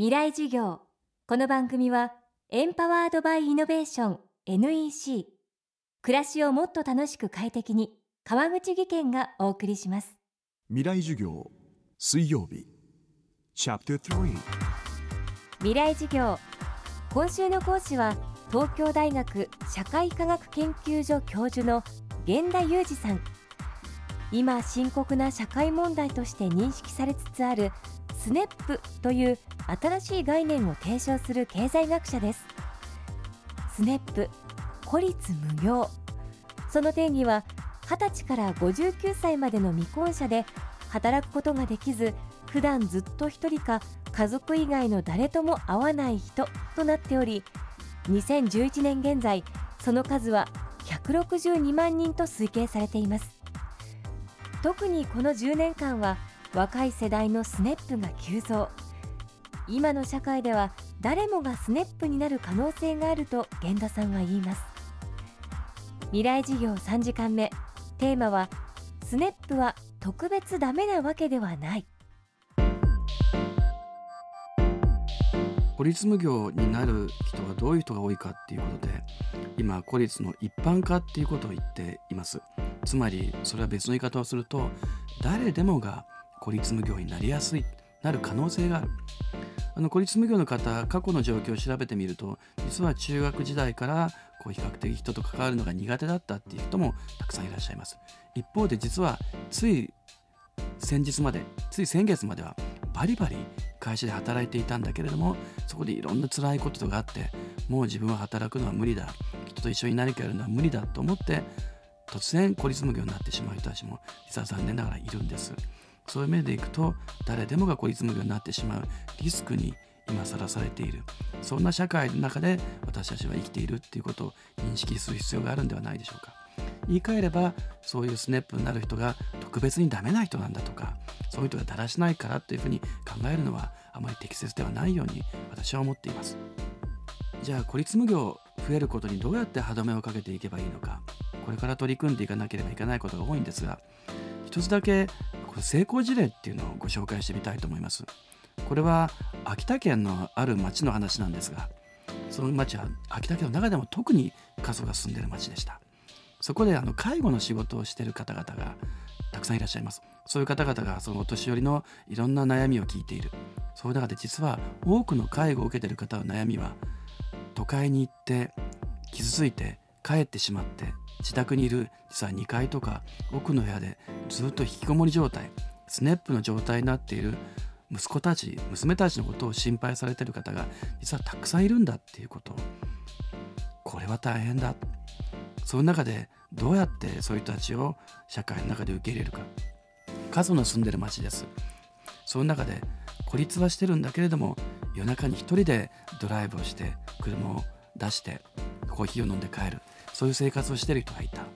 未来授業。この番組はエンパワードバイイノベーション NEC 暮らしをもっと楽しく快適に川口義賢がお送りします。未来授業水曜日。チャプター3未来授業。今週の講師は東京大学社会科学研究所教授の源田裕二さん。今深刻な社会問題として認識されつつあるスネップという新しい概念を提唱する経済学者です。スネップ孤立無業その定義は20歳から59歳までの未婚者で働くことができず普段ずっと一人か家族以外の誰とも会わない人となっており2011年現在その数は162万人と推計されています。特にこの10年間は若い世代のスネップが急増。今の社会では誰もがスネップになる可能性があると源田さんは言います。未来事業3時間目テーマはスネップは特別ダメなわけではない。孤立無業になる人がどういう人が多いかっていうことで今孤立の一般化っていうことを言っています。つまりそれは別の言い方をすると誰でもが孤立無業になりやすいなる可能性がある。あの孤立無業の方過去の状況を調べてみると実は中学時代からこう比較的人と関わるのが苦手だったっていう人もたくさんいらっしゃいます。一方で実はつい先日までつい先月まではバリバリ会社で働いていたんだけれどもそこでいろんな辛いことがあってもう自分は働くのは無理だ人と一緒に何かやるのは無理だと思って突然孤立無業になってしまう人たちも実は残念ながらいるんです。そういう面でいくと誰でもが孤立無業になってしまうリスクに今さらされている。そんな社会の中で私たちは生きているっていうことを認識する必要があるんではないでしょうか。言い換えればそういうスネップになる人が特別にダメな人なんだとかそういう人がだらしないからというふうに考えるのはあまり適切ではないように私は思っています。じゃあ孤立無業増えることにどうやって歯止めをかけていけばいいのか。これから取り組んでいかなければいけないことが多いんですが一つだけ成功事例っていうのをご紹介してみたいと思います。これは秋田県のある町の話なんですがその町は秋田県の中でも特に過疎が進んでいる町でした。そこであの介護の仕事をしている方々がたくさんいらっしゃいます。そういう方々がそのお年寄りのいろんな悩みを聞いている。そういう中で実は多くの介護を受けている方の悩みは都会に行って傷ついて帰ってしまって自宅にいる実は2階とか奥の部屋でずっと引きこもり状態スネップの状態になっている息子たち娘たちのことを心配されてる方が実はたくさんいるんだっていうこと。これは大変だ。その中でどうやってそういう人たちを社会の中で受け入れるか。過疎の住んでる町です。その中で孤立はしてるんだけれども夜中に一人でドライブをして車を出してコーヒーを飲んで帰る。そういう生活をしてる人がいた。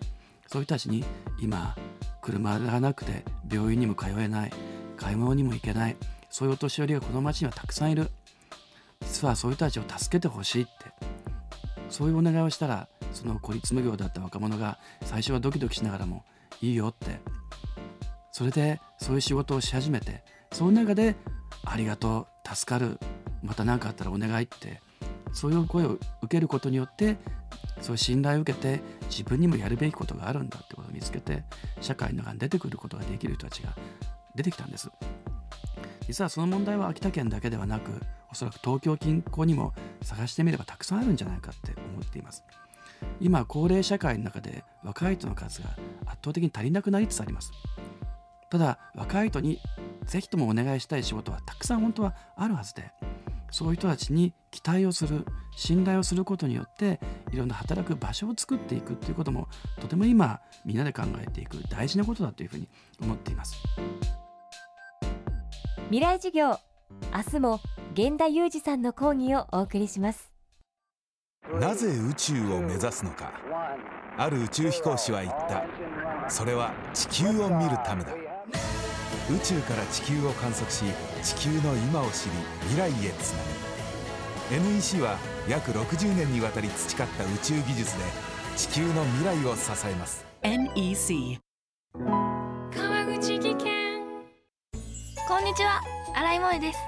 そういう人たちに今車がなくて病院にも通えない買い物にも行けないそういうお年寄りがこの町にはたくさんいる。実はそういう人たちを助けてほしいって。そういうお願いをしたらその孤立無業だった若者が最初はドキドキしながらもいいよって。それでそういう仕事をし始めてその中でありがとう助かるまた何かあったらお願いってそういう声を受けることによってそういう信頼を受けて自分にもやるべきことがあるんだってことを見つけて社会の中に出てくることができる人たちが出てきたんです。実はその問題は秋田県だけではなくおそらく東京近郊にも探してみればたくさんあるんじゃないかって思っています。今高齢社会の中で若い人の数が圧倒的に足りなくなりつつあります。ただ若い人にぜひともお願いしたい仕事はたくさん本当はあるはずでそういう人たちに期待をする信頼をすることによっていろんな働く場所を作っていくっていうこともとても今みんなで考えていく大事なことだというふうに思っています。未来授業明日も源田裕二さんの講義をお送りします。なぜ宇宙を目指すのか。ある宇宙飛行士は言った。それは地球を見るためだ宇宙から地球を観測し地球の今を知り未来へつなぐ。NEC は約60年にわたり培った宇宙技術で地球の未来を支えます。NEC 川口技研。こんにちは。新井萌です。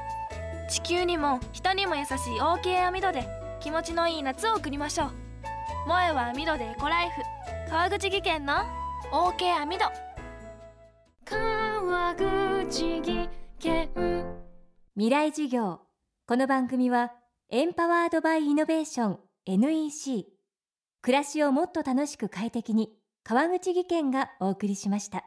地球にも人にも優しい OK 網戸で気持ちのいい夏を送りましょう。萌えは網戸でエコライフ。川口技研の OK 網戸川口技研未来授業。この番組はエンパワードバイイノベーション NEC 暮らしをもっと楽しく快適に川口技研がお送りしました。